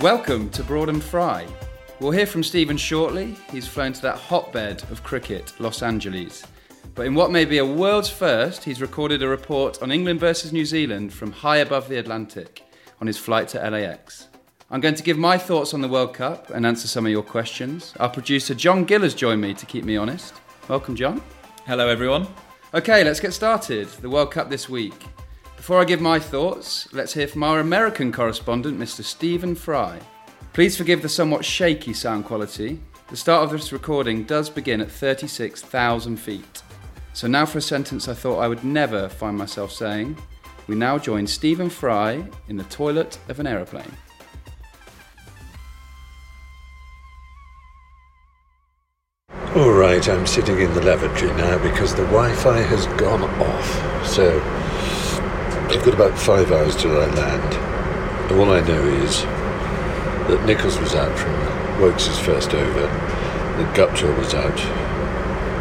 Welcome to Broad and Fry. We'll hear from Stephen shortly. He's flown to that hotbed of cricket, Los Angeles. But in what may be a world's first, he's recorded a report on England versus New Zealand from high above the Atlantic on his flight to LAX. I'm going to give my thoughts on the World Cup and answer some of your questions. Our producer John Gill has joined me to keep me honest. Welcome, John. Hello, everyone. Okay, let's get started. The World Cup this week. Before I give my thoughts, let's hear from our American correspondent, Mr. Stephen Fry. Please forgive the somewhat shaky sound quality. The start of this recording does begin at 36,000 feet. So now for a sentence I thought I would never find myself saying. We now join Stephen Fry in the toilet of an aeroplane. All right, I'm sitting in the lavatory now because the Wi-Fi has gone off. So I've got about five hours till I land. And All I know is that Nicholls was out from Woakes' first over, that Guptill was out,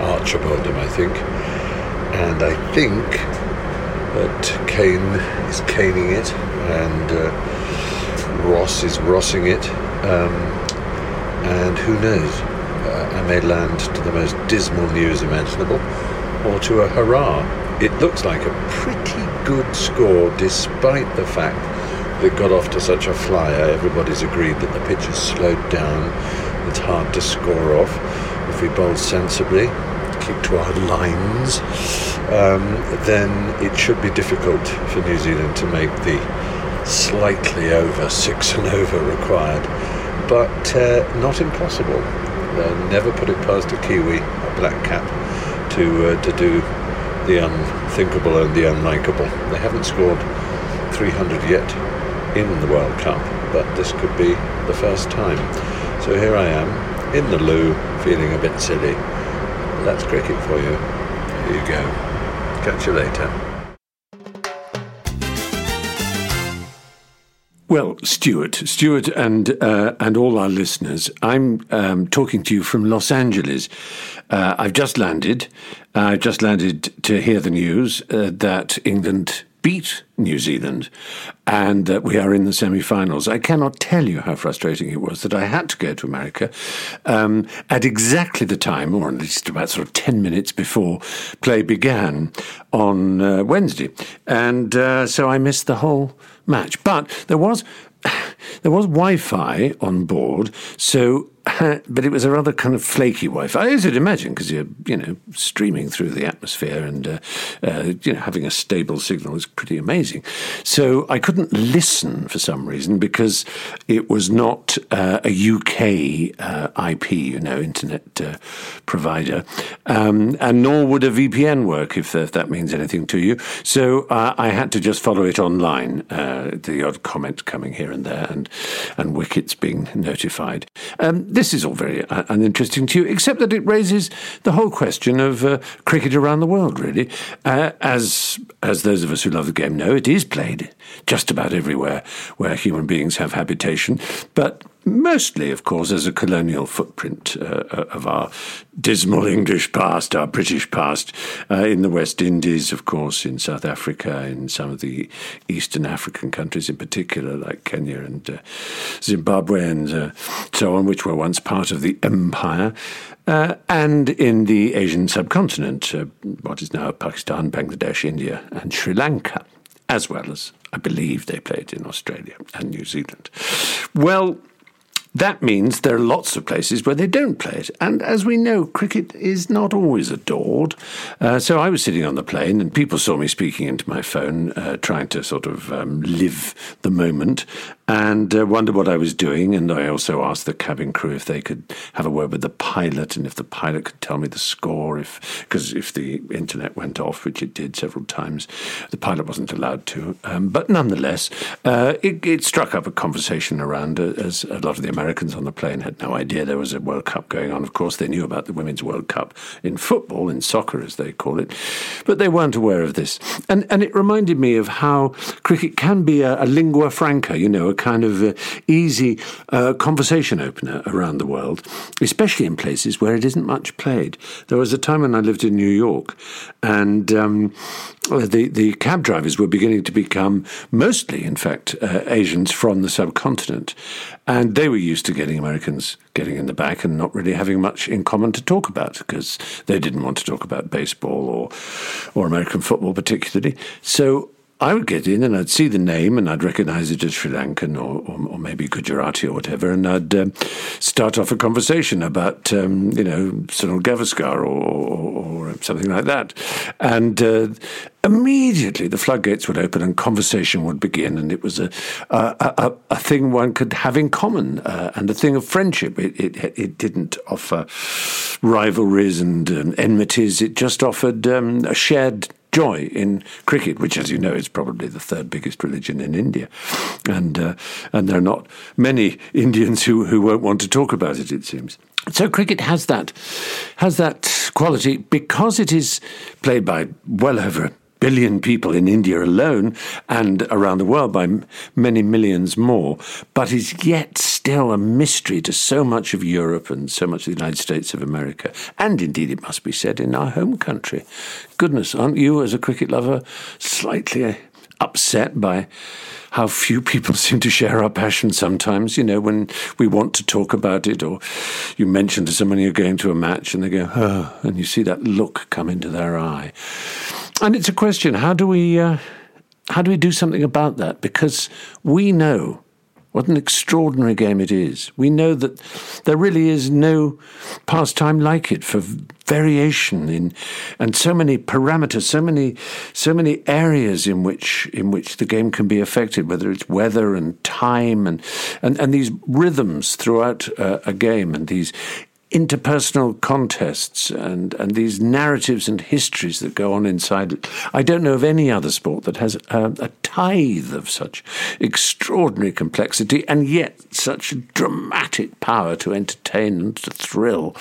Archer bowled him, I think, and I think that Kane is caning it, and uh, Ross is rossing it, um, and who knows, uh, I may land to the most dismal news imaginable, or to a hurrah. It looks like a pretty good score, despite the fact that got off to such a flyer. Everybody's agreed that the pitch has slowed down. It's hard to score off. If we bowl sensibly, keep to our lines, um, then it should be difficult for New Zealand to make the slightly over six and over required, but uh, not impossible. Uh, never put it past a Kiwi, a black cap, to uh, to do the unthinkable and the unlikable. They haven't scored 300 yet in the World Cup, but this could be the first time. So here I am in the loo, feeling a bit silly. That's cricket for you. Here you go. Catch you later. Well, Stuart, Stuart, and uh, and all our listeners, I'm um, talking to you from Los Angeles. Uh, I've just landed. I've just landed to hear the news uh, that England beat New Zealand and that we are in the semi finals. I cannot tell you how frustrating it was that I had to go to America um, at exactly the time, or at least about sort of 10 minutes before play began on uh, Wednesday. And uh, so I missed the whole match. But there was. There was Wi-Fi on board, so but it was a rather kind of flaky Wi-Fi, as you'd imagine, because you're you know streaming through the atmosphere and uh, uh, you know having a stable signal is pretty amazing. So I couldn't listen for some reason because it was not uh, a UK uh, IP, you know, internet uh, provider, um, and nor would a VPN work if, if that means anything to you. So uh, I had to just follow it online. the odd comment coming here and there, and and wickets being notified. Um, this is all very uh, uninteresting to you, except that it raises the whole question of uh, cricket around the world, really. Uh, as, as those of us who love the game know, it is played just about everywhere where human beings have habitation, but mostly, of course, as a colonial footprint uh, uh, of our dismal English past, our British past, uh, in the West Indies, of course, in South Africa, in some of the Eastern African countries in particular, like Kenya and uh, Zimbabwe and uh, so on, which were once part of the empire. Uh, and in the Asian subcontinent, what is now Pakistan, Bangladesh, India, and Sri Lanka, as well as, I believe, they played in Australia and New Zealand. Well, that means there are lots of places where they don't play it. And as we know, cricket is not always adored. Uh, so I was sitting on the plane and people saw me speaking into my phone, uh, trying to sort of um, live the moment and uh, wondered what I was doing. And I also asked the cabin crew if they could have a word with the pilot and if the pilot could tell me the score. If because if the internet went off, which it did several times, the pilot wasn't allowed to. Um, but nonetheless, uh, it, it, struck up a conversation around uh, as a lot of the Americans on the plane had no idea there was a World Cup going on. Of course, they knew about the Women's World Cup in football, in soccer as they call it, but they weren't aware of this. And and it reminded me of how cricket can be a, a lingua franca, you know, kind of uh, easy uh, conversation opener around the world, especially in places where it isn't much played. There was a time when I lived in New York, and um, the the cab drivers were beginning to become mostly, in fact, uh, Asians from the subcontinent, and they were used to getting Americans getting in the back and not really having much in common to talk about because they didn't want to talk about baseball or or American football particularly. So I would get in and I'd see the name and I'd recognize it as Sri Lankan or, or, or maybe Gujarati or whatever, and I'd um, start off a conversation about, um, you know, Sunil Gavaskar or, or, something like that. And uh, immediately the floodgates would open and conversation would begin, and it was a, a, a, a thing one could have in common uh, and a thing of friendship. It, it, it didn't offer rivalries and um, enmities, it just offered um, a shared joy in cricket, which, as you know, is probably the third biggest religion in India, and uh, and there are not many Indians who, who won't want to talk about it. It seems. So cricket has that has that quality because it is played by well over billion people in India alone and around the world by many millions more, but is yet still a mystery to so much of Europe and so much of the United States of America, and indeed, it must be said, in our home country. Goodness, aren't you, as a cricket lover, slightly uh, upset by how few people seem to share our passion sometimes, you know, when we want to talk about it, or you mention to someone you're going to a match and they go, oh, and you see that look come into their eye. And it's a question: how do we uh, how do we do something about that? Because we know what an extraordinary game it is. We know that there really is no pastime like it for variation in and so many parameters, so many so many areas in which in which the game can be affected, whether it's weather and time and and, and these rhythms throughout uh, a game and these interpersonal contests and, and these narratives and histories that go on inside it. I don't know of any other sport that has a, a tithe of such extraordinary complexity and yet such dramatic power to entertain and to thrill.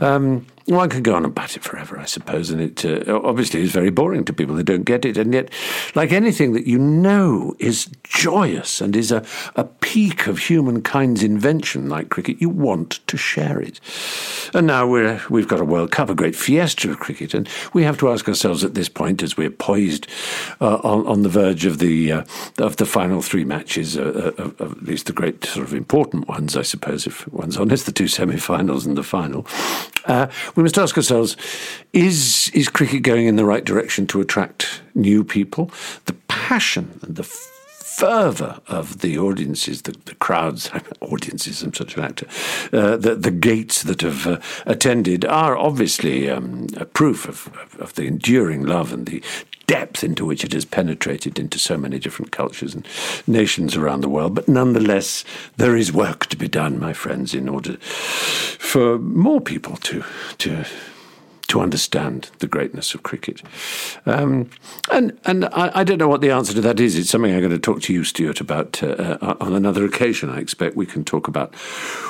Um, one could go on bat it forever, I suppose, and it uh, obviously is very boring to people who don't get it. And yet, like anything that you know is joyous and is a, a peak of humankind's invention, like cricket, you want to share it. And now we're, we've got a World Cup, a great fiesta of cricket, and we have to ask ourselves at this point, as we're poised uh, on, on the verge of the uh, of the final three matches, uh, uh, of, at least the great sort of important ones, I suppose, if one's honest, the two semi-finals and the final. We must ask ourselves: Is is cricket going in the right direction to attract new people? The passion and the fervour of the audiences, the, the crowds, audiences, I'm such an actor, uh, the, the gates that have uh, attended are obviously um, a proof of, of, of, the enduring love and the depth into which it has penetrated into so many different cultures and nations around the world. But nonetheless, there is work to be done, my friends, in order for more people to to to understand the greatness of cricket. Um, and and I, I, don't know what the answer to that is. It's something I'm going to talk to you, Stuart, about uh, uh, on another occasion. I expect we can talk about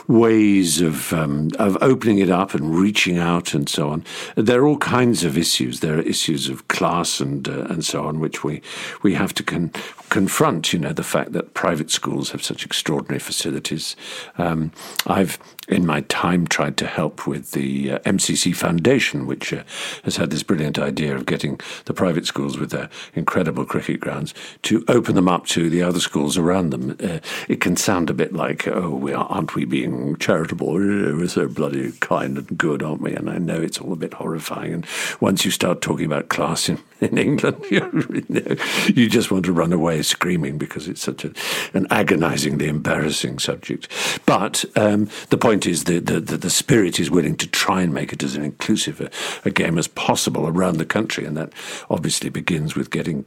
ways of um, of opening it up and reaching out and so on. There are all kinds of issues. There are issues of class and uh, and so on, which we we have to con- confront. You know, the fact that private schools have such extraordinary facilities. Um, I've in my time tried to help with the uh, MCC Foundation, which uh, has had this brilliant idea of getting the private schools with their incredible cricket grounds to open them up to the other schools around them. Uh, it can sound a bit like, oh, we are, aren't we being charitable? We're so bloody kind and good, aren't we? And I know it's all a bit horrifying. And once you start talking about class in, in England, you, know, you just want to run away screaming because it's such a, an agonizingly embarrassing subject. But um, the point is that the, the, the, spirit is willing to try and make it as an inclusive a, a game as possible around the country, and that obviously begins with getting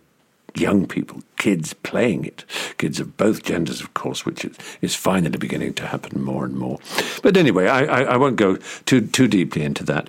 young people, kids playing it, kids of both genders, of course, which is finally beginning to happen more and more. But anyway, I, I, I won't go too too deeply into that.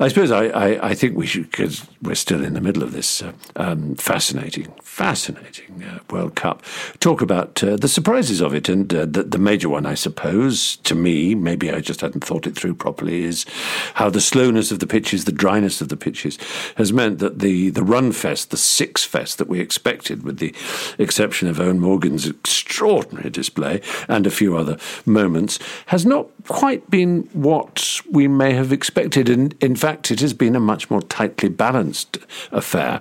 I suppose I, I, I think we should, because we're still in the middle of this uh, um, fascinating, fascinating uh, World Cup, talk about uh, the surprises of it. And uh, the, the major one, I suppose, to me, maybe I just hadn't thought it through properly, is how the slowness of the pitches, the dryness of the pitches, has meant that the, the run fest, the six fest that we expected, with the exception of Eoin Morgan's extraordinary display and a few other moments, has not quite been what we may have expected. And in fact, it has been a much more tightly balanced affair.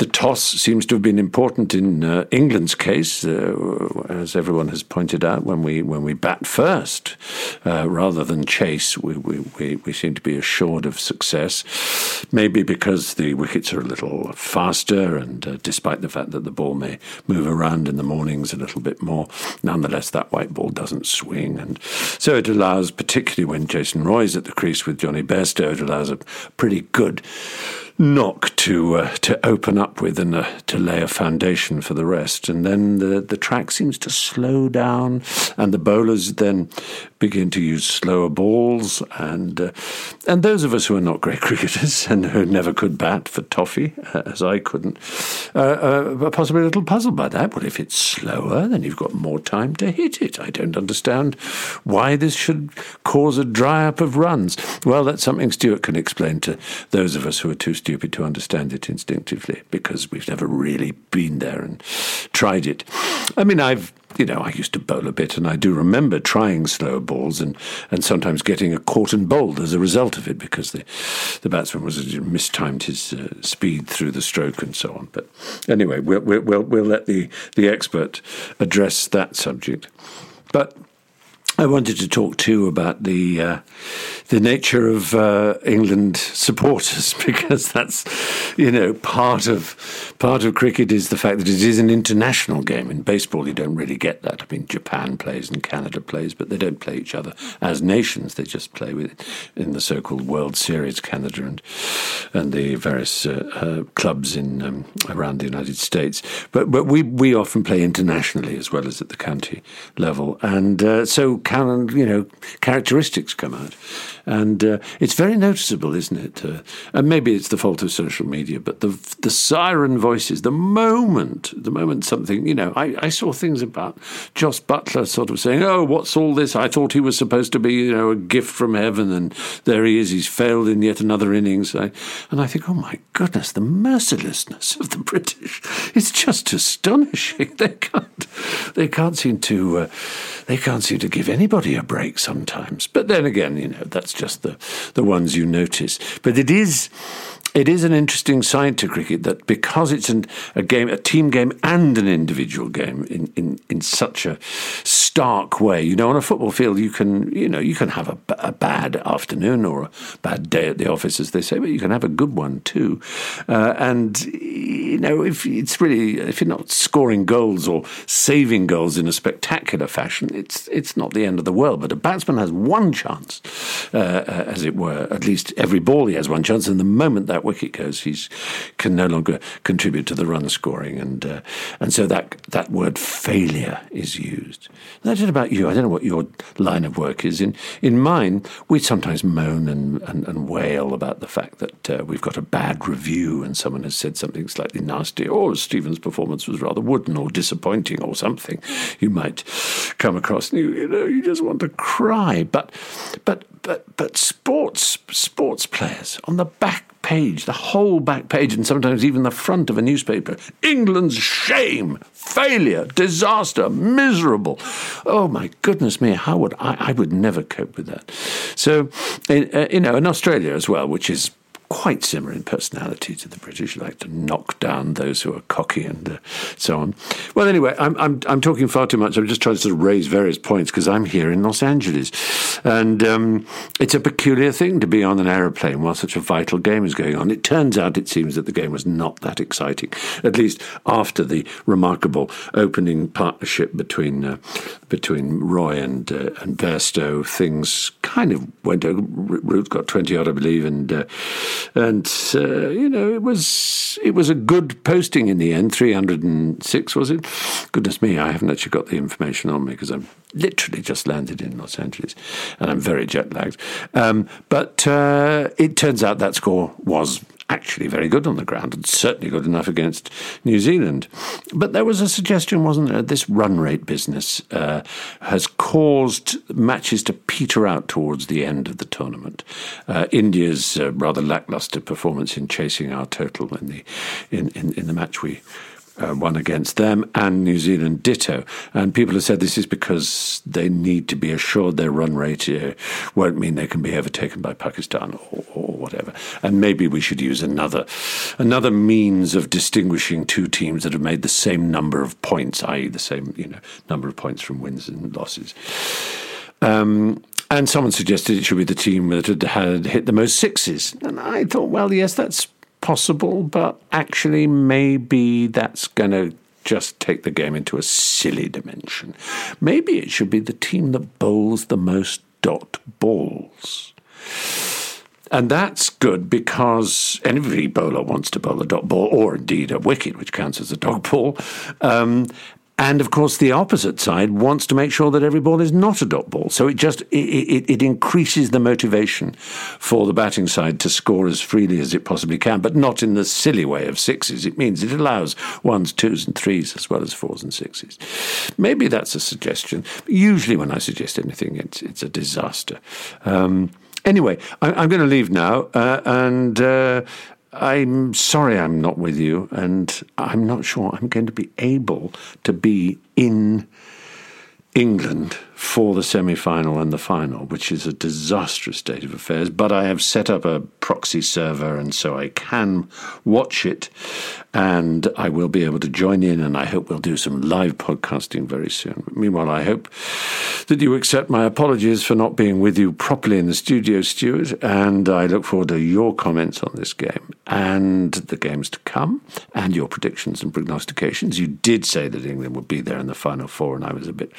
The toss seems to have been important in uh, England's case, uh, as everyone has pointed out. When we when we bat first, uh, rather than chase, we, we, we, we, seem to be assured of success. Maybe because the wickets are a little faster, and uh, despite the fact that the ball may move around in the mornings a little bit more, nonetheless that white ball doesn't swing, and so it allows, particularly when Jason Roy's at the crease with Jonny Bairstow, it allows a pretty good knock to uh, to open up with and uh, to lay a foundation for the rest. And then the the track seems to slow down, and the bowlers then begin to use slower balls. And uh, and those of us who are not great cricketers and who never could bat for toffee, uh, as I couldn't, uh, uh, are possibly a little puzzled by that. Well, if it's slower, then you've got more time to hit it. I don't understand why this should cause a dry up of runs. Well, that's something Stuart can explain to those of us who are too stupid stupid to understand it instinctively because we've never really been there and tried it. I mean, I've you know, I used to bowl a bit, and I do remember trying slower balls and, and sometimes getting a caught and bowled as a result of it because the the batsman was mistimed his uh, speed through the stroke and so on. But anyway, we'll we'll we'll let the the expert address that subject. But I wanted to talk too about the uh, the nature of uh, England supporters because that's you know part of part of cricket is the fact that it is an international game. In baseball, you don't really get that. I mean, Japan plays and Canada plays, but they don't play each other as nations. They just play with in the so-called World Series, Canada and and the various uh, uh clubs in um, around the United States. But but we we often play internationally as well as at the county level, and uh, so you know, characteristics come out. And uh, it's very noticeable, isn't it? Uh, and maybe it's the fault of social media, but the the siren voices, the moment, the moment something, you know, I, I saw things about Jos Buttler sort of saying, oh, what's all this? I thought he was supposed to be, you know, a gift from heaven, and there he is, he's failed in yet another innings. I, and I think, oh my goodness, the mercilessness of the British is just astonishing. They can't, they can't seem to, uh, they can't seem to give anybody a break sometimes. But then again, you know, that's just the, the ones you notice. But it is it is an interesting side to cricket that because it's an, a game, a team game and an individual game in, in, in such a stark way. You know, on a football field, you can you know you can have a, a bad afternoon or a bad day at the office, as they say, but you can have a good one too. Uh, and you know, if it's really if you're not scoring goals or saving goals in a spectacular fashion, it's it's not the end of the world. But a batsman has one chance, uh, uh as it were. At least every ball he has one chance, and the moment that wicket goes, he can no longer contribute to the run scoring, and uh, and so that that word failure is used. And I don't know about you. I don't know what your line of work is. In in mine, we sometimes moan and, and, and wail about the fact that uh, we've got a bad review and someone has said something slightly nasty, or Stephen's performance was rather wooden or disappointing or something. You might come across, you, you know, you just want to cry. But but but but sports sports players on the back page, the whole back page, and sometimes even the front of a newspaper. England's shame, failure, disaster, miserable. Oh my goodness me, how would I? I would never cope with that. So, uh, you know, in Australia as well, which is quite similar in personality to the British. Like to knock down those who are cocky and uh, so on. Well, anyway, I'm, I'm, I'm talking far too much. I'm just trying to sort of raise various points because I'm here in Los Angeles. And um, it's a peculiar thing to be on an aeroplane while such a vital game is going on. It turns out, it seems, that the game was not that exciting, at least after the remarkable opening partnership between uh, between Roy and uh, and Bairstow. Things kind of went. Root got 20 odd, I believe, and uh, and uh, you know it was it was a good posting in the end. Three hundred and six was it? Goodness me, I haven't actually got the information on me because I'm literally just landed in Los Angeles and I'm very jet lagged. Um, but uh, it turns out that score was actually very good on the ground and certainly good enough against New Zealand. But there was a suggestion, wasn't there? This run rate business uh, has caused matches to peter out towards the end of the tournament. Uh, India's uh, rather lackluster performance in chasing our total in the in, in, in the match we uh, one against them, and New Zealand ditto. And people have said this is because they need to be assured their run rate uh, won't mean they can be overtaken by Pakistan or, or, whatever. And maybe we should use another another means of distinguishing two teams that have made the same number of points, i.e., the same you know number of points from wins and losses. Um, and someone suggested it should be the team that had, had hit the most sixes. And I thought, well, yes, that's possible, but actually, maybe that's going to just take the game into a silly dimension. Maybe it should be the team that bowls the most dot balls. And that's good because every bowler wants to bowl a dot ball, or indeed a wicket, which counts as a dot ball. Um, and of course, the opposite side wants to make sure that every ball is not a dot ball. So it just it, it, it, increases the motivation for the batting side to score as freely as it possibly can, but not in the silly way of sixes. It means it allows ones, twos, and threes as well as fours and sixes. Maybe that's a suggestion. Usually, when I suggest anything, it's it's a disaster. Um, Anyway, I, am going to leave now, uh, and uh, I'm sorry I'm not with you, and I'm not sure I'm going to be able to be in England for the semi final and the final, which is a disastrous state of affairs. But I have set up a proxy server, and so I can watch it, and I will be able to join in, and I hope we'll do some live podcasting very soon. Meanwhile, I hope that you accept my apologies for not being with you properly in the studio, Stuart, and I look forward to your comments on this game and the games to come, and your predictions and prognostications. You did say that England would be there in the final four, and I was a bit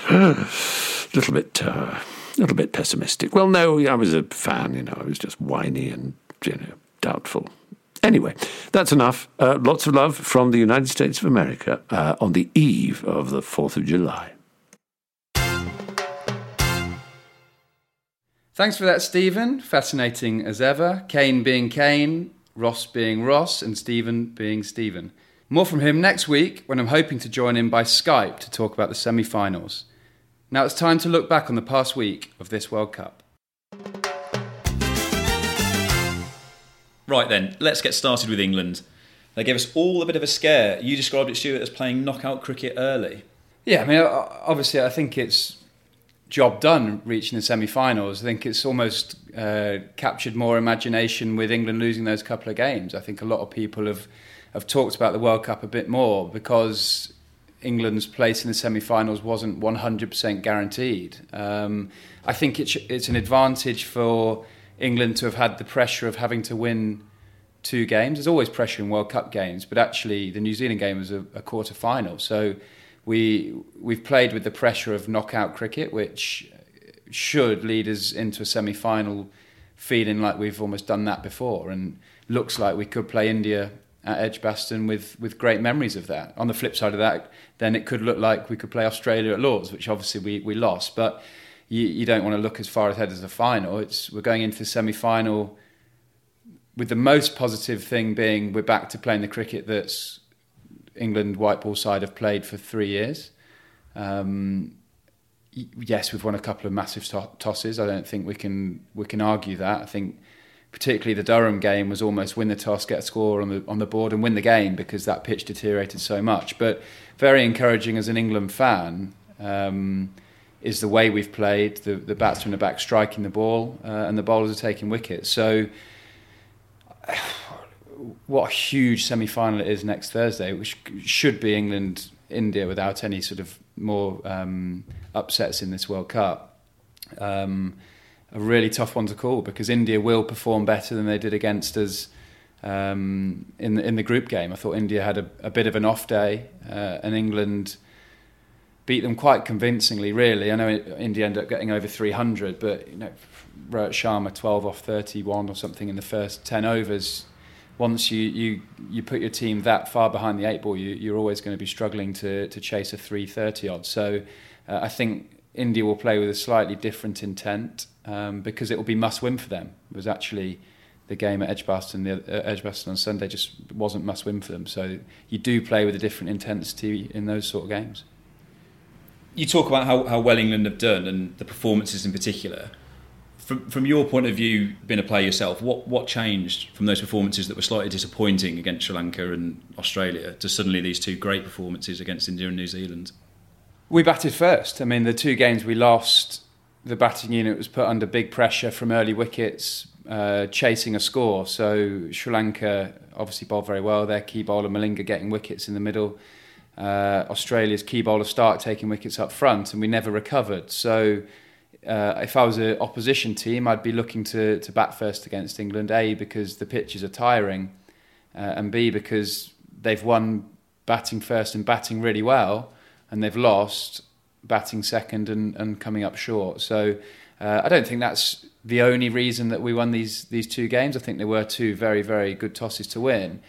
little bit, uh, little bit pessimistic. Well, no, I was a fan. You know, I was just whiny and you know doubtful. Anyway, that's enough. Uh, lots of love from the United States of America uh, on the eve of the Fourth of July. Thanks for that, Stephen. Fascinating as ever. Kane being Kane, Ross being Ross, and Stephen being Stephen. More from him next week when I'm hoping to join in by Skype to talk about the semi finals. Now it's time to look back on the past week of this World Cup. Right then, let's get started with England. They gave us all a bit of a scare. You described it, Stuart, as playing knockout cricket early. Yeah, I mean, obviously, I think it's job done reaching the semi-finals. I think it's almost uh, captured more imagination with England losing those couple of games. I think a lot of people have have talked about the World Cup a bit more because England's place in the semi-finals wasn't 100% guaranteed. Um, I think it's it's an advantage for England to have had the pressure of having to win two games. There's always pressure in World Cup games, but actually the New Zealand game was a, a quarter final. So we we've played with the pressure of knockout cricket, which should lead us into a semi-final feeling like we've almost done that before, and looks like we could play India at Edgbaston with with great memories of that. On the flip side of that, then it could look like we could play Australia at Lords, which obviously we, we lost. But you, you don't want to look as far ahead as the final. It's we're going into the semi final with the most positive thing being we're back to playing the cricket that's England white ball side have played for three years. Um, yes, we've won a couple of massive tosses. I don't think we can we can argue that. I think particularly the Durham game was almost win the toss, get a score on the on the board, and win the game because that pitch deteriorated so much. But very encouraging as an England fan um, is the way we've played. The the batsmen are back striking the ball, uh, and the bowlers are taking wickets. So. What a huge semi-final it is next Thursday, which should be England India without any sort of more um, upsets in this World Cup. Um, a really tough one to call because India will perform better than they did against us um, in the, in the group game. I thought India had a, a bit of an off day, uh, and England beat them quite convincingly. Really, I know India ended up getting over 300, but you know, Rohit Sharma 12 off 31 or something in the first 10 overs once you, you, you put your team that far behind the eight ball, you, you're always going to be struggling to, to chase a 330 odd. So uh, I think India will play with a slightly different intent um, because it will be must win for them. It was actually the game at Edgbaston, the uh, Edgbaston on Sunday just wasn't must win for them. So you do play with a different intensity in those sort of games. You talk about how, how well England have done and the performances in particular from from your point of view, being a player yourself, what what changed from those performances that were slightly disappointing against Sri Lanka and Australia to suddenly these two great performances against India and New Zealand? We batted first. I mean, the two games we lost, the batting unit was put under big pressure from early wickets, uh, chasing a score. So Sri Lanka obviously bowled very well. Their key bowler Malinga getting wickets in the middle. Uh, Australia's key bowler Starc taking wickets up front, and we never recovered. So uh, if I was an opposition team, I'd be looking to, to bat first against England. A because the pitches are tiring, uh, and B because they've won batting first and batting really well, and they've lost batting second and, and coming up short. So uh, I don't think that's the only reason that we won these these two games. I think there were two very very good tosses to win.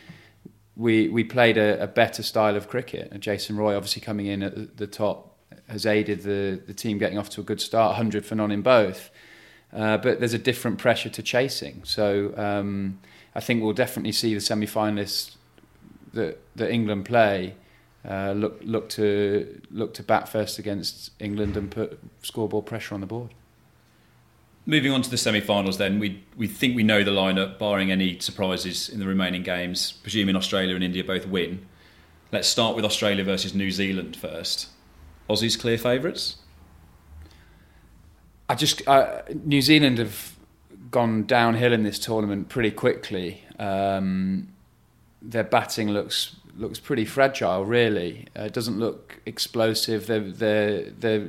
We we played a, a better style of cricket. Jason Roy obviously coming in at the top has aided the, the team getting off to a good start, 100 for none in both. Uh, but there's a different pressure to chasing. So um, I think we'll definitely see the semi finalists that, that England play uh, look, look, to, look to bat first against England and put scoreboard pressure on the board. Moving on to the semi-finals, then we we think we know the lineup, barring any surprises in the remaining games. Presuming Australia and India both win. Let's start with Australia versus New Zealand first. Aussies clear favourites? I just uh, New Zealand have gone downhill in this tournament pretty quickly. Um, their batting looks looks pretty fragile. Really, uh, it doesn't look explosive. They're, they're, they're,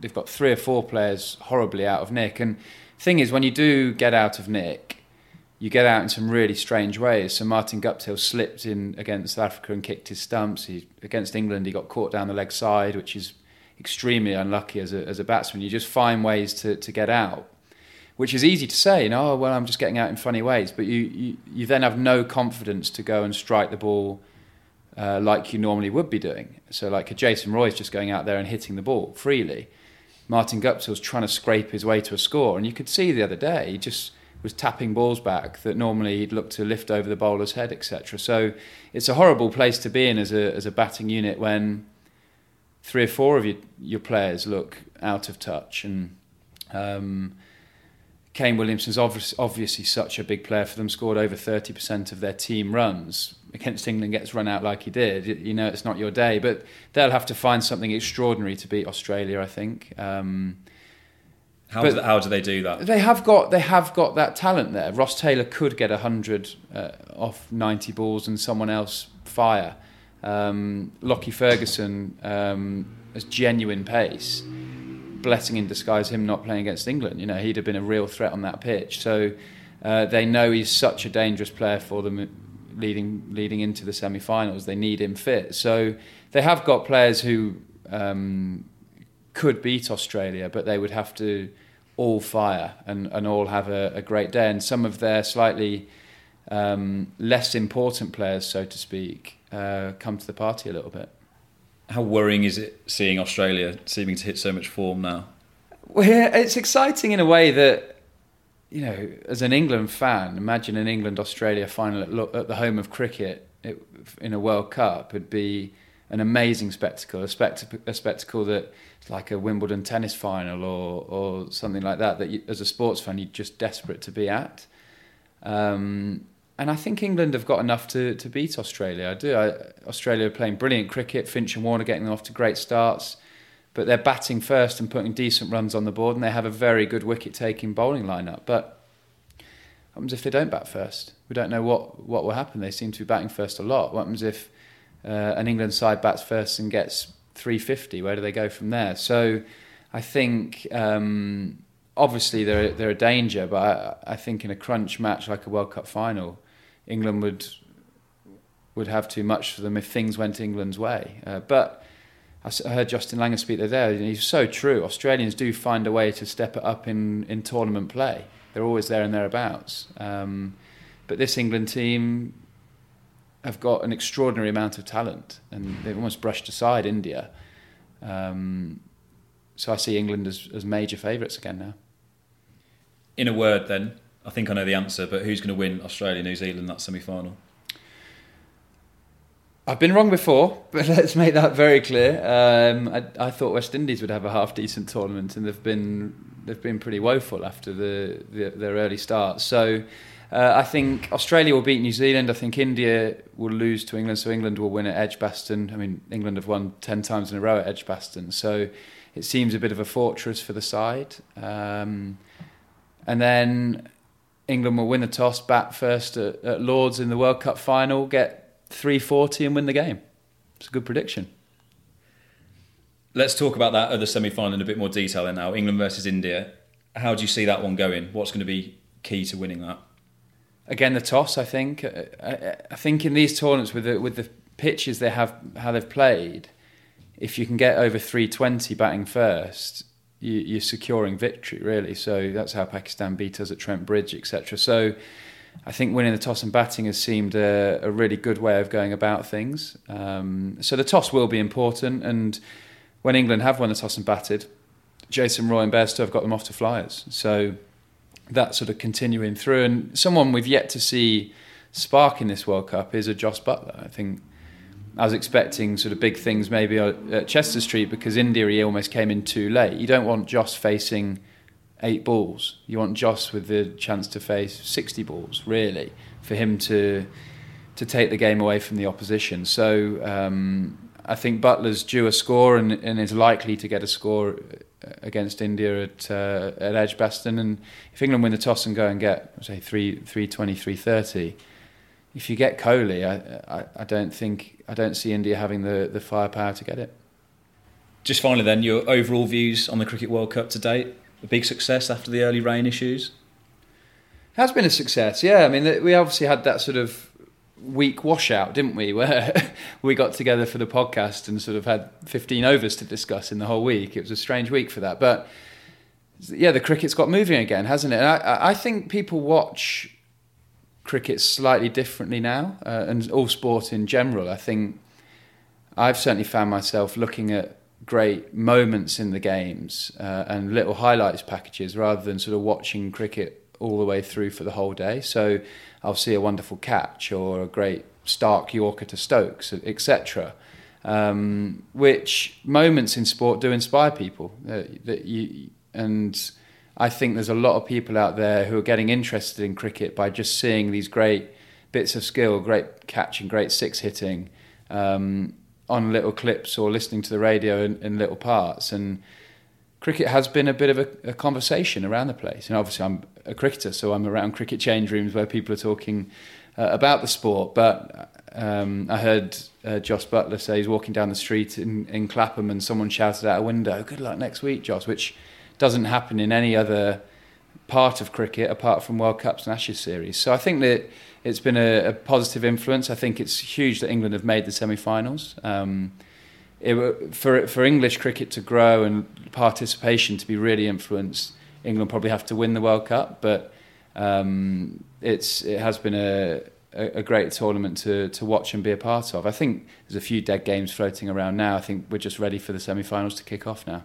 they've got three or four players horribly out of nick. And thing is, when you do get out of nick, you get out in some really strange ways. So Martin Guptill slipped in against South Africa and kicked his stumps. He, against England, he got caught down the leg side, which is extremely unlucky as a, as a batsman. You just find ways to, to get out, which is easy to say, you know, oh, well, I'm just getting out in funny ways. But you, you, you then have no confidence to go and strike the ball uh, like you normally would be doing. So, like a Jason Roy is just going out there and hitting the ball freely. Martin Guptill's trying to scrape his way to a score. And you could see the other day, he just was tapping balls back that normally he'd look to lift over the bowler's head, etc. So it's a horrible place to be in as a, as a batting unit when three or four of your, your players look out of touch. And um, Kane Williamson's obviously, obviously such a big player for them, scored over 30% of their team runs. Against England, gets run out like he did. You know, it's not your day, but they'll have to find something extraordinary to beat Australia, I think. Um, how, do, how do they do that? They have got they have got that talent there. Ross Taylor could get hundred uh, off ninety balls and someone else fire. Um, Lockie Ferguson um, has genuine pace. Blessing in disguise, him not playing against England. You know, he'd have been a real threat on that pitch. So uh, they know he's such a dangerous player for them leading leading into the semi-finals. They need him fit. So they have got players who um, could beat Australia, but they would have to all fire and, and all have a, a great day. And some of their slightly um, less important players, so to speak, uh, come to the party a little bit. How worrying is it seeing Australia seeming to hit so much form now? Well, it's exciting in a way that, you know, as an England fan, imagine an England Australia final at, at the home of cricket it, in a World Cup would be an amazing spectacle, a, spectacle, a spectacle that like a Wimbledon tennis final or or something like that that you, as a sports fan you're just desperate to be at. Um, and I think England have got enough to, to beat Australia. I do. I, Australia are playing brilliant cricket. Finch and Warner getting them off to great starts, but they're batting first and putting decent runs on the board, and they have a very good wicket-taking bowling lineup. But what happens if they don't bat first? We don't know what, what will happen. They seem to be batting first a lot. What happens if uh, an England side bats first and gets 350? Where do they go from there? So I think um, obviously they're, they're a danger, but I, I think in a crunch match like a World Cup final, England would would have too much for them if things went England's way. Uh, but I heard Justin Langer speak there, and he's so true. Australians do find a way to step it up in, in tournament play. They're always there and thereabouts. Um, But this England team have got an extraordinary amount of talent, and they've almost brushed aside India. Um, so I see England as, as major favourites again now. In a word, then, I think I know the answer, but who's going to win Australia New Zealand that semi final? I've been wrong before, but let's make that very clear. Um, I, I, thought West Indies would have a half decent tournament, and they've been they've been pretty woeful after the, the their early start. So uh, I think Australia will beat New Zealand. I think India will lose to England, so England will win at Edgbaston. I mean, England have won ten times in a row at Edgbaston, so it seems a bit of a fortress for the side. Um, and then England will win the toss, bat first at, at Lords in the World Cup final, get 340 and win the game. It's a good prediction. Let's talk about that other semi final in a bit more detail then now. England versus India. How do you see that one going? What's going to be key to winning that? Again, the toss. I think. I, I think in these tournaments with the with the pitches they have, how they've played, if you can get over 320 batting first, you, are securing victory really. So that's how Pakistan beat us at Trent Bridge, etc. So I think winning the toss and batting has seemed a, a really good way of going about things. Um, so the toss will be important, and when England have won the toss and batted, Jason Roy and Bairstow have got them off to flyers. So that's sort of continuing through. And someone we've yet to see spark in this World Cup is a Jos Buttler. I think I was expecting sort of big things maybe at Chester Street because India he almost came in too late. You don't want Jos facing eight balls. You want Jos with the chance to face 60 balls, really, for him to to take the game away from the opposition. So um, I think Buttler's due a score and, and, is likely to get a score against India at uh, at Edgbaston. And if England win the toss and go and get say three three twenty three thirty, if you get Kohli, I, I, I don't think I don't see India having the, the firepower to get it. Just finally, then, your overall views on the Cricket World Cup to date? A big success after the early rain issues? It has been a success, yeah. I mean, we obviously had that sort of week washout, didn't we? Where we got together for the podcast and sort of had 15 overs to discuss in the whole week. It was a strange week for that. But yeah, the cricket's got moving again, hasn't it? And I, I think people watch cricket slightly differently now, uh, and all sport in general. I think I've certainly found myself looking at great moments in the games uh, and little highlights packages rather than sort of watching cricket all the way through for the whole day. So I'll see a wonderful catch or a great Starc Yorker to Stokes, etc. Um, which moments in sport do inspire people uh, that you and I think there's a lot of people out there who are getting interested in cricket by just seeing these great bits of skill, great catching, great six hitting um, on little clips or listening to the radio in, in, little parts. And cricket has been a bit of a, a, conversation around the place. And obviously, I'm a cricketer, so I'm around cricket change rooms where people are talking uh, about the sport. But um, I heard uh, Jos Buttler say he's walking down the street in, in Clapham and someone shouted out a window, Good luck next week, Jos, which doesn't happen in any other part of cricket apart from World Cups and Ashes series. So I think that it's been a, a positive influence. I think it's huge that England have made the semi-finals. Um, it, for for English cricket to grow and participation to be really influenced, England probably have to win the World Cup. But um, it's it has been a, a, great tournament to to watch and be a part of. I think there's a few dead games floating around now. I think we're just ready for the semi-finals to kick off now.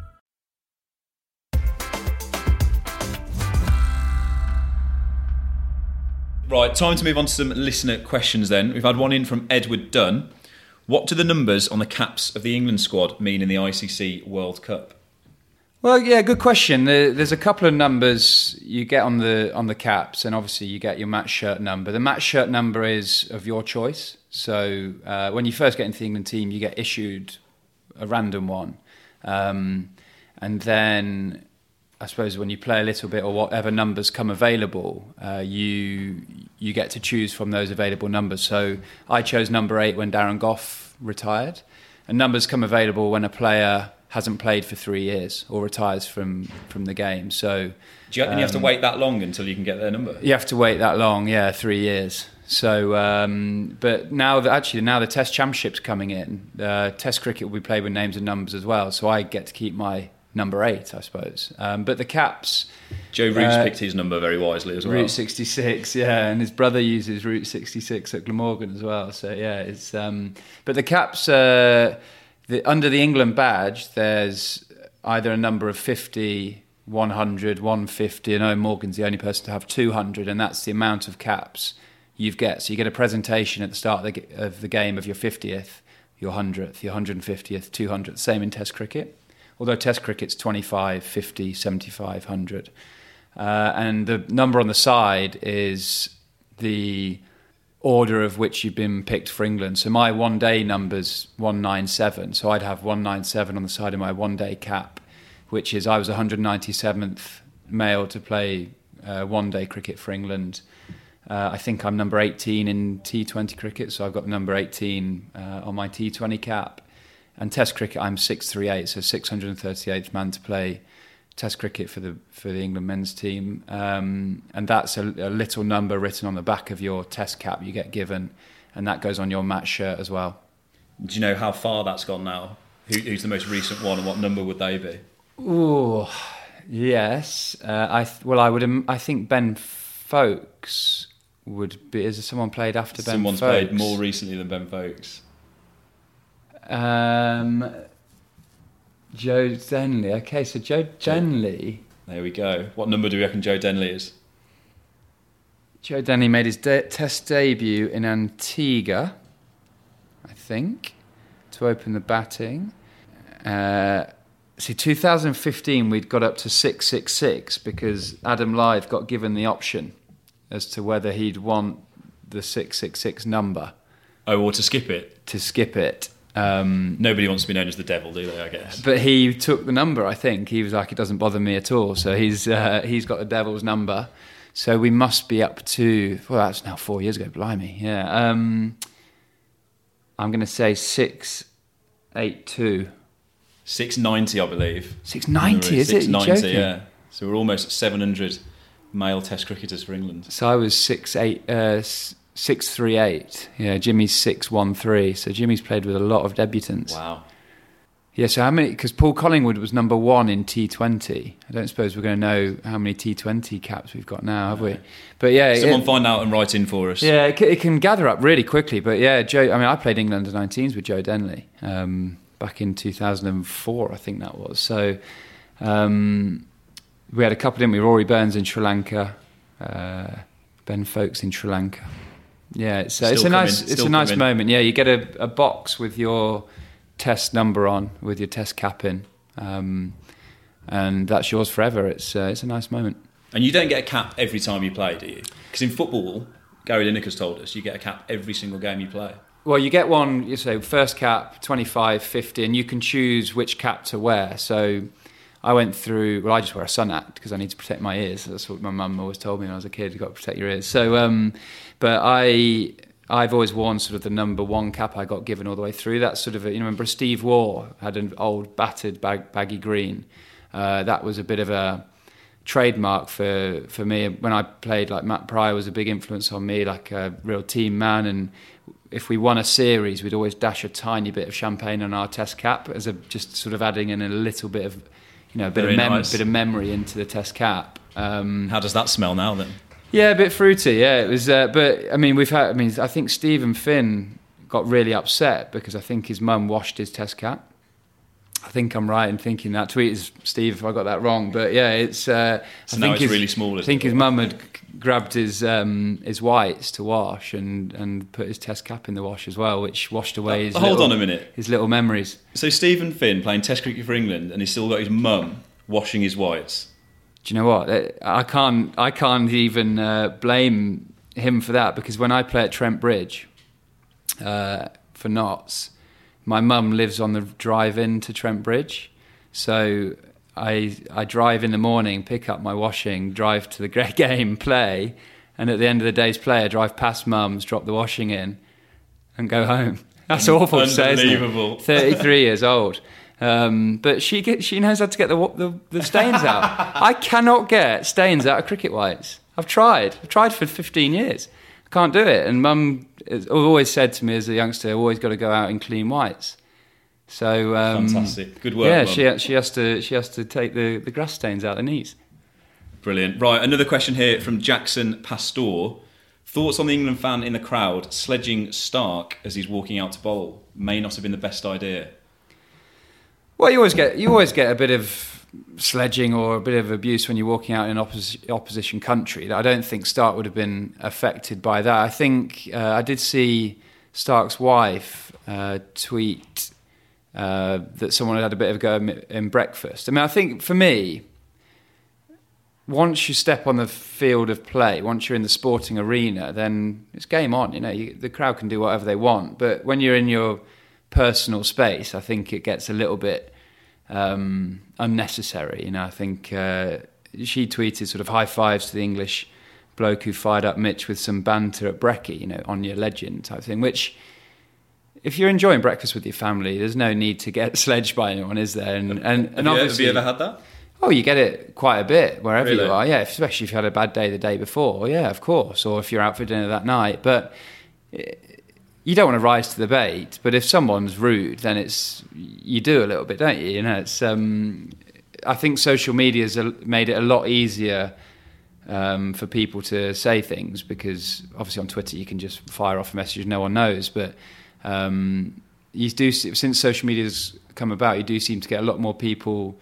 Right, time to move on to some listener questions then. We've had one in from Edward Dunn. What do the numbers on the caps of the England squad mean in the ICC World Cup? Well, yeah, good question. There's a couple of numbers you get on the on the caps, and obviously you get your match shirt number. The match shirt number is of your choice. So uh, when you first get into the England team, you get issued a random one, um, and then I suppose when you play a little bit or whatever numbers come available, uh, you you get to choose from those available numbers. So I chose number eight when Darren Gough retired, and numbers come available when a player hasn't played for three years or retires from from the game. So do you, um, you have to um, wait that long until you can get their number? You have to wait that long, yeah, three years. So, um, but now that actually now the Test Championship's coming in, uh, Test cricket will be played with names and numbers as well. So I get to keep my number eight, I suppose. Um, but the caps. Joe Root's uh, picked his number very wisely as well. Route 66, yeah, and his brother uses Route 66 at Glamorgan as well. So yeah, it's. Um, but the caps. Uh, the, under the England badge, there's either a number of 50, 100, 150, and Eoin Morgan's the only person to have 200, and that's the amount of caps you get. So you get a presentation at the start of the, of the game of your 50th, your 100th, your 150th, 200th. Same in Test cricket. Although Test cricket's 25, 50, 75, 100. Uh, and the number on the side is the order of which you've been picked for England. So my one day number's 197. So I'd have 197 on the side of my one day cap, which is I was 197th male to play uh, one day cricket for England. Uh, I think I'm number 18 in T20 cricket, so I've got number 18 uh, on my T20 cap. And Test cricket, I'm 638, so 638th man to play Test cricket for the for the England men's team, um, and that's a, a, little number written on the back of your Test cap you get given, and that goes on your match shirt as well. Do you know how far that's gone now? Who, who's the most recent one, and what number would they be? Oh, yes. Uh, I th- well, I would. I think Ben Foakes would be. Is there someone played after Someone's Ben? Someone's played more recently than Ben Foakes. Um, Joe Denley. Okay, so Joe Denley. There we go. What number do we reckon Joe Denley is? Joe Denley made his de- test debut in Antigua, I think, to open the batting. Uh, see, 2015, we'd got up to 666 because Adam Lyth got given the option as to whether he'd want the 666 number. Oh, or to skip it? To skip it. Um, Nobody wants to be known as the devil, do they? I guess. But he took the number. I think he was like, it doesn't bother me at all. So he's uh, he's got the devil's number. So we must be up to. Well, that's now four years ago. Blimey, yeah. Um, I'm going to say six, eight, two. Six ninety, I believe. Six ninety, is it? Six ninety, yeah. So we're almost seven hundred male Test cricketers for England. So I was six eight. Uh, six three eight. Yeah, Jimmy's six one three. So Jimmy's played with a lot of debutants. Wow. Yeah, so how many? Because Paul Collingwood was number one in T20. I don't suppose we're going to know how many T20 caps we've got now, have we? But yeah, someone it, find out and write in for us. Yeah, it, it, can gather up really quickly. But yeah, Joe. I mean, I played England under 19s with Joe Denley um, back in 2004, I think that was. So um, we had a couple, didn't we? Rory Burns in Sri Lanka, uh, Ben Foakes in Sri Lanka. Yeah, it's, uh, it's a nice it's a nice moment. Yeah, you get a, a, box with your test number on, with your test cap in, um, and that's yours forever. It's uh, it's a nice moment. And you don't get a cap every time you play, do you? Because in football, Gary Lineker's told us you get a cap every single game you play. Well, you get one. You say first cap, 25, 50, and you can choose which cap to wear. So I went through. Well, I just wear a sun hat because I need to protect my ears. That's what my mum always told me when I was a kid. You've got to protect your ears. So, um, but I I've always worn sort of the number one cap I got given all the way through. That's sort of, a, you know, remember Steve Waugh had an old battered bag, baggy green. Uh, that was a bit of a trademark for, for me. When I played, like Matt Prior was a big influence on me, like a real team man. And if we won a series, we'd always dash a tiny bit of champagne on our test cap as a just sort of adding in a little bit of, you know, a bit, Very of, mem- nice. bit of memory into the test cap. Um, How does that smell now then? yeah, a bit fruity. Yeah, it was. Uh, but I mean, we've had. I mean, I think Steven Finn got really upset because I think his mum washed his test cap. I think I'm right in thinking that. Tweet is Steve if I got that wrong. But yeah, it's. Uh, So I now think it's his- really small, I think it? his mum had grabbed his um, his whites to wash and and put his test cap in the wash as well, which washed away his. Uh, hold little- on a minute. His little memories. So Steven Finn playing Test cricket for England, and he's still got his mum washing his whites. Do you know what? I can't. I can't even uh, blame him for that because when I play at Trent Bridge uh, for Notts, my mum lives on the drive-in to Trent Bridge, so I I drive in the morning, pick up my washing, drive to the game, play, and at the end of the day's play, I drive past mum's, drop the washing in, and go home. That's awful to say. Unbelievable. 33 years old. Um, but she get, she knows how to get the, the, the stains out. I cannot get stains out of cricket whites. I've tried. I've tried for 15 years. I can't do it. And mum has always said to me as a youngster, I've always got to go out in clean whites. So um, Fantastic. Good work, Yeah, Mum. she, she has to she has to take the, the grass stains out the knees. Brilliant. Right, another question here from Jackson Pastor. Thoughts on the England fan in the crowd sledging Starc as he's walking out to bowl may not have been the best idea. Well, you always get you always get a bit of sledging or a bit of abuse when you're walking out in opposition country. I don't think Starc would have been affected by that. I think uh, I did see Starc's wife uh, tweet uh, that someone had had a bit of a go in breakfast. I mean, I think for me, once you step on the field of play, once you're in the sporting arena, then it's game on. You know, you, the crowd can do whatever they want. But when you're in your personal space, I think it gets a little bit um, unnecessary. You know, I think uh, she tweeted sort of high fives to the English bloke who fired up Mitch with some banter at Brecky, you know, on your legend type thing, which. If you're enjoying breakfast with your family, there's no need to get sledged by anyone, is there? And and, and Have, you, have obviously, you ever had that? Oh, you get it quite a bit wherever Really? you are. Yeah, especially if you had a bad day the day before. Yeah, of course. Or if you're out for dinner that night. But you don't want to rise to the bait. But if someone's rude, then it's you do a little bit, don't you? You know, it's. Um, I think social media has made it a lot easier um, for people to say things because obviously on Twitter you can just fire off a message no one knows. But um, you do since social media's come about, you do seem to get a lot more people.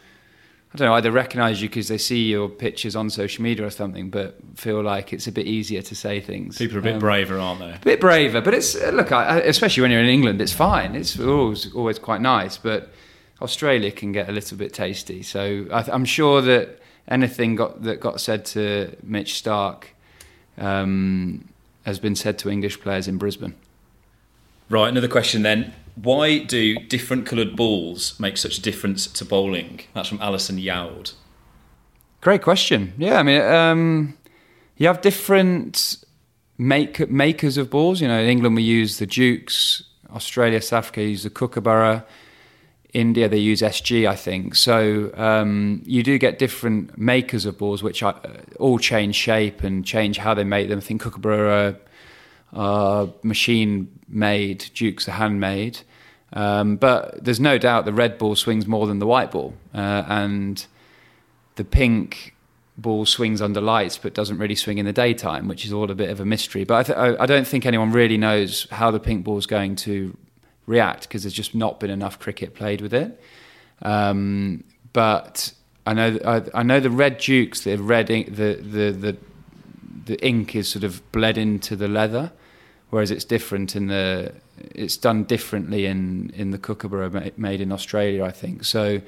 I don't know, either recognise you because they see your pictures on social media or something, but feel like it's a bit easier to say things. People are a bit Um, braver, aren't they? a bit braver, but it's uh, look, I, especially when you're in England, it's fine. It's always always quite nice, but Australia can get a little bit tasty. So I, I'm sure that anything got, that got said to Mitch Starc um, has been said to English players in Brisbane. Right, another question then. Why do different coloured balls make such a difference to bowling? That's from Alison Youd. Great question. Yeah, I mean, um, you have different make, makers of balls. You know, in England we use the Dukes. Australia, South Africa use the Kookaburra. India they use SG, I think. So um, you do get different makers of balls, which are, uh, all change shape and change how they make them. I think Kookaburra are machine made, Dukes are handmade. Um, but there's no doubt the red ball swings more than the white ball, uh, and the pink ball swings under lights but doesn't really swing in the daytime, which is all a bit of a mystery. But I, th- I don't think anyone really knows how the pink ball is going to react because there's just not been enough cricket played with it. Um, but I know I, I know the red dukes, the red ink, the, the the the ink is sort of bled into the leather, whereas it's different in the it's done differently in in the kookaburra made in Australia, I think. So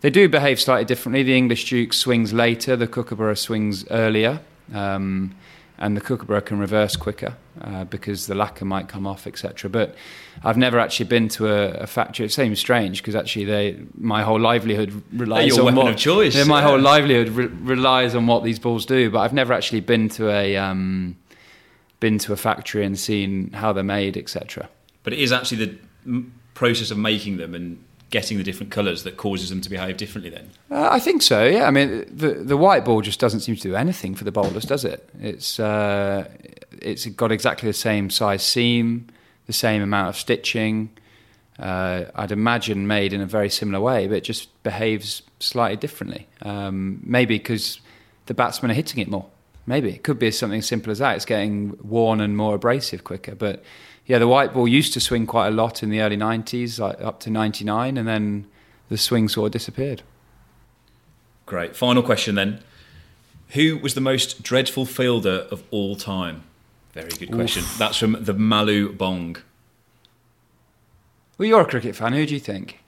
they do behave slightly differently. The English Duke swings later, the kookaburra swings earlier, um, and the kookaburra can reverse quicker uh, because the lacquer might come off, etc. But I've never actually been to a, a factory. It seems strange because actually they my whole livelihood relies on what of choice, Yeah, my whole livelihood re- relies on what these balls do. But I've never actually been to a um, been to a factory and seen how they're made, etc. But it is actually the m- process of making them and getting the different colours that causes them to behave differently. Then Uh, I think so. Yeah, I mean, the the white ball just doesn't seem to do anything for the bowlers, does it? It's uh, it's got exactly the same size seam, the same amount of stitching. Uh, I'd imagine made in a very similar way, but it just behaves slightly differently. Um, maybe because the batsmen are hitting it more. Maybe it could be something simple as that. It's getting worn and more abrasive quicker. But yeah, the white ball used to swing quite a lot in the early '90s, like up to '99, and then the swing sort of disappeared. great. Final question then: Who was the most dreadful fielder of all time? Very good question. Oof. That's from the Malu Bong. Well, you're a cricket fan. Who do you think?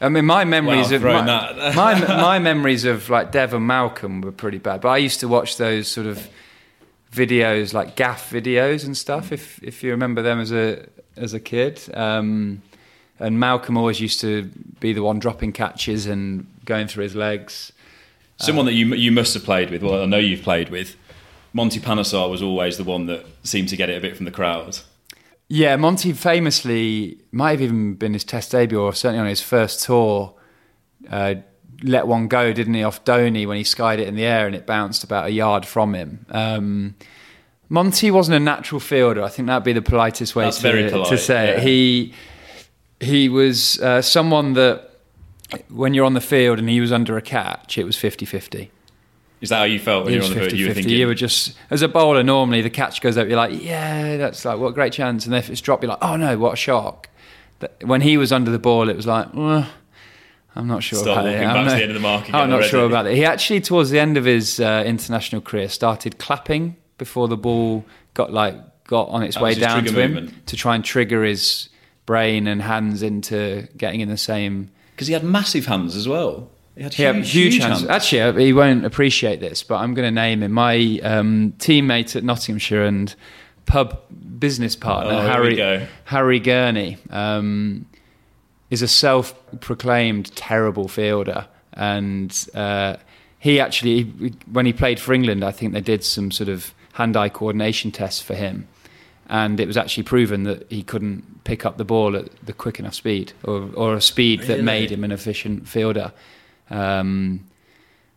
I mean, my memories of my, my my memories of like Devon Malcolm were pretty bad. But I used to watch those sort of videos, like gaff videos and stuff. If if you remember them as a as a kid, um, and Malcolm always used to be the one dropping catches and going through his legs. Someone that you you must have played with. Well, I know you've played with. Monty Panesar was always the one that seemed to get it a bit from the crowd. Yeah, Monty famously might have even been his test debut, or certainly on his first tour. Uh, let one go, didn't he, off Dhoni when he skied it in the air and it bounced about a yard from him. Um, Monty wasn't a natural fielder. I think that'd be the politest way That's to, polite, to say it. He he was uh, someone that when you're on the field and he was under a catch, it was 50-50. Is that how you felt when you were on the field? You were 50-50. thinking, You were just as a bowler. Normally, the catch goes up. You're like, yeah, that's like what a great chance. And if it's dropped, you're like, oh no, what a shock. When he was under the ball, it was like, well, I'm not sure Start about it. I'm back to the end of the mark again I'm not already. sure about it. He actually, towards the end of his uh, international career, started clapping before the ball got like got on its That way down to him movement. to try and trigger his brain and hands into getting in the same because he had massive hands as well. He had he huge, huge, huge hands. Actually, uh, he won't appreciate this, but I'm going to name him. My um, teammate at Nottinghamshire and pub business partner, Oh, Harry. Harry Gurney, um, is a self-proclaimed terrible fielder, and uh, he actually, when he played for England, I think they did some sort of hand-eye coordination tests for him. And it was actually proven that he couldn't pick up the ball at the quick enough speed, or, or a speed that Really? made him an efficient fielder. Um,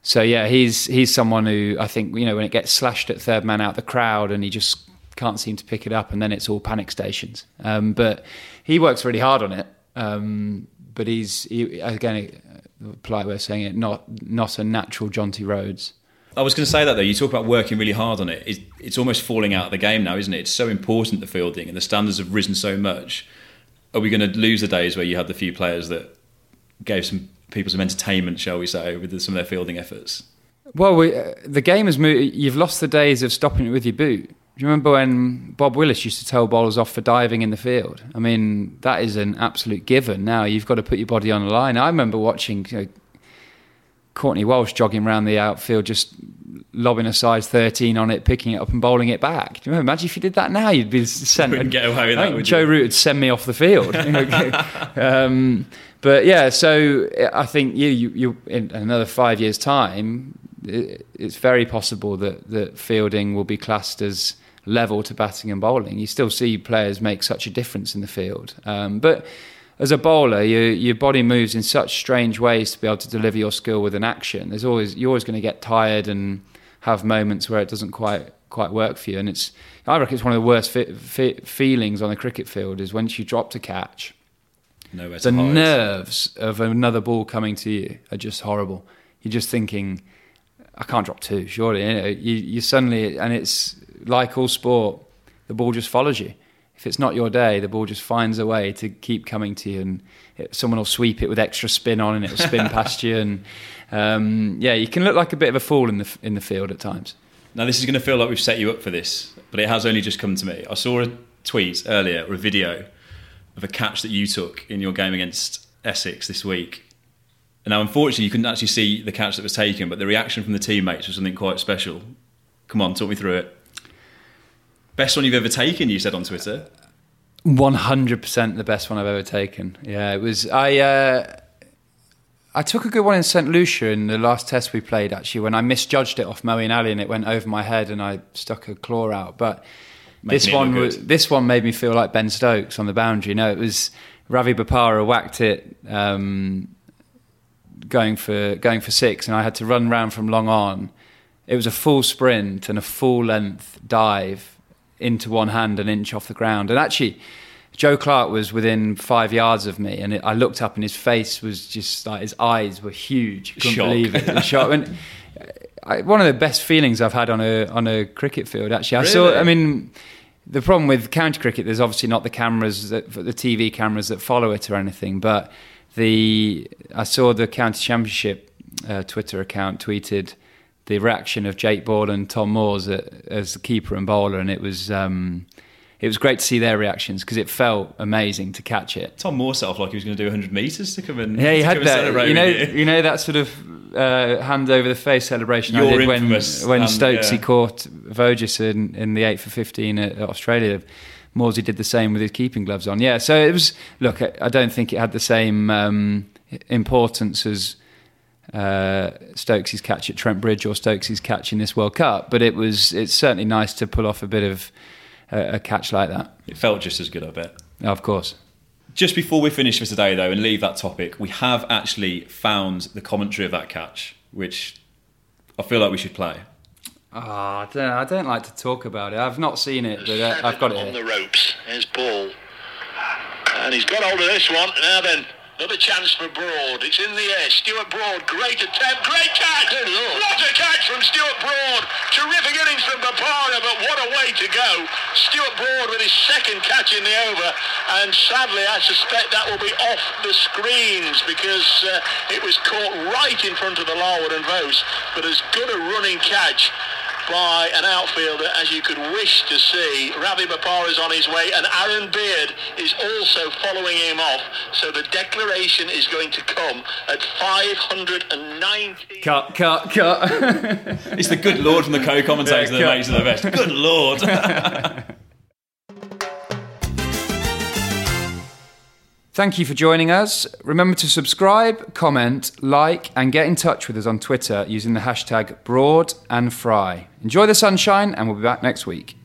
so yeah, he's he's someone who I think you know when it gets slashed at third man out the crowd and he just can't seem to pick it up, and then it's all panic stations. Um, but he works really hard on it. Um, but he's he, again, polite way of saying it, not not a natural Jonty Rhodes. I was going to say that though. You talk about working really hard on it. It's almost falling out of the game now, isn't it? It's so important the fielding, and the standards have risen so much. Are we going to lose the days where you had the few players that gave some people some entertainment, shall we say, with some of their fielding efforts? Well, we, uh, the game has moved. You've lost the days of stopping it with your boot. Do you remember when Bob Willis used to tell bowlers off for diving in the field? I mean, that is an absolute given. Now you've got to put your body on the line. I remember watching you know, Courtney Walsh jogging around the outfield, just lobbing a size 13 on it, picking it up and bowling it back. Do you remember? Imagine if you did that now, you'd be sent. Wouldn't get away with that, would Joe you? Root would send me off the field. um, but yeah, so I think you, you, you in another five years' time, it, it's very possible that, that fielding will be classed as level to batting and bowling. You still see players make such a difference in the field, um, but as a bowler, you, your body moves in such strange ways to be able to deliver your skill with an action. There's always you're always going to get tired and have moments where it doesn't quite quite work for you. And it's I reckon it's one of the worst fi- fi- feelings on the cricket field is once you drop to catch. Nowhere The hide. nerves of another ball coming to you are just horrible. You're just thinking, I can't drop two, surely. You, know, you, you suddenly, and it's like all sport, the ball just follows you. If it's not your day, the ball just finds a way to keep coming to you, and it, someone will sweep it with extra spin on, and it'll spin past you. And um, yeah, you can look like a bit of a fool in the in the field at times. Now, this is going to feel like we've set you up for this, but it has only just come to me. I saw a tweet earlier or a video of a catch that you took in your game against Essex this week. Now, unfortunately, you couldn't actually see the catch that was taken, but the reaction from the teammates was something quite special. Come on, talk me through it. Best one you've ever taken, you said on Twitter. One hundred percent the best one I've ever taken. Yeah, it was. I uh, I took a good one in St Lucia in the last test we played. Actually, when I misjudged it off Moeen Ali and it went over my head and I stuck a claw out. But this making it one was, this one made me feel like Ben Stokes on the boundary. No, it was Ravi Bopara whacked it um, going for going for six, and I had to run round from long on. It was a full sprint and a full length dive into one hand, an inch off the ground, and actually. Joe Clarke was within five yards of me, and it, I looked up, and his face was just like his eyes were huge. Couldn't Shock. believe it. The shock. And I, one of the best feelings I've had on a on a cricket field. Actually, I saw. I mean, the problem with county cricket, there's obviously not the cameras, that, the TV cameras that follow it or anything. But the I saw the county championship uh, Twitter account tweeted the reaction of Jake Ball and Tom Moores as the keeper and bowler, and it was. Um, it was great to see their reactions because it felt amazing to catch it. Tom Moore set off like he was going to do 100 metres to come and Yeah, he had that. You know, you. you know that sort of uh, hand over the face celebration I Your did when when hand, Stokesy yeah. caught Voges in, in the eight for fifteen at, at Australia. Morsey did the same with his keeping gloves on. Yeah, so it was. Look, I, I don't think it had the same um, importance as uh, Stokesy's catch at Trent Bridge or Stokesy's catch in this World Cup, but it was. It's certainly nice to pull off a bit of a, a catch like that. It felt just as good, I bet. Of course. Just before we finish for today, though, and leave that topic, we have actually found the commentary of that catch, which I feel like we should play. Oh, I don't. I don't like to talk about it. I've not seen it, but uh, I've got it on here. the ropes. There's Ball. And he's got hold of this one. Now then, another chance for Broad. It's in the air. Stuart Broad, great attempt, great catch. What a catch from Stuart Broad. Terrific innings from Bopara, but what a way to go. Stuart Broad with his second catch in the over. And sadly, I suspect that will be off the screens because uh, it was caught right in front of the Larwood and Voce. But as good a running catch by an outfielder as you could wish to see. Ravi Bopara is on his way and Aaron Beard is also following him off. So the declaration is going to come at 590. Cut, cut, cut. It's the good lord from the co-commentators Yeah, that cut. makes it the best. Good lord. Thank you for joining us. Remember to subscribe, comment, like, and get in touch with us on Twitter using the hashtag Broad and Fry. Enjoy the sunshine, and we'll be back next week.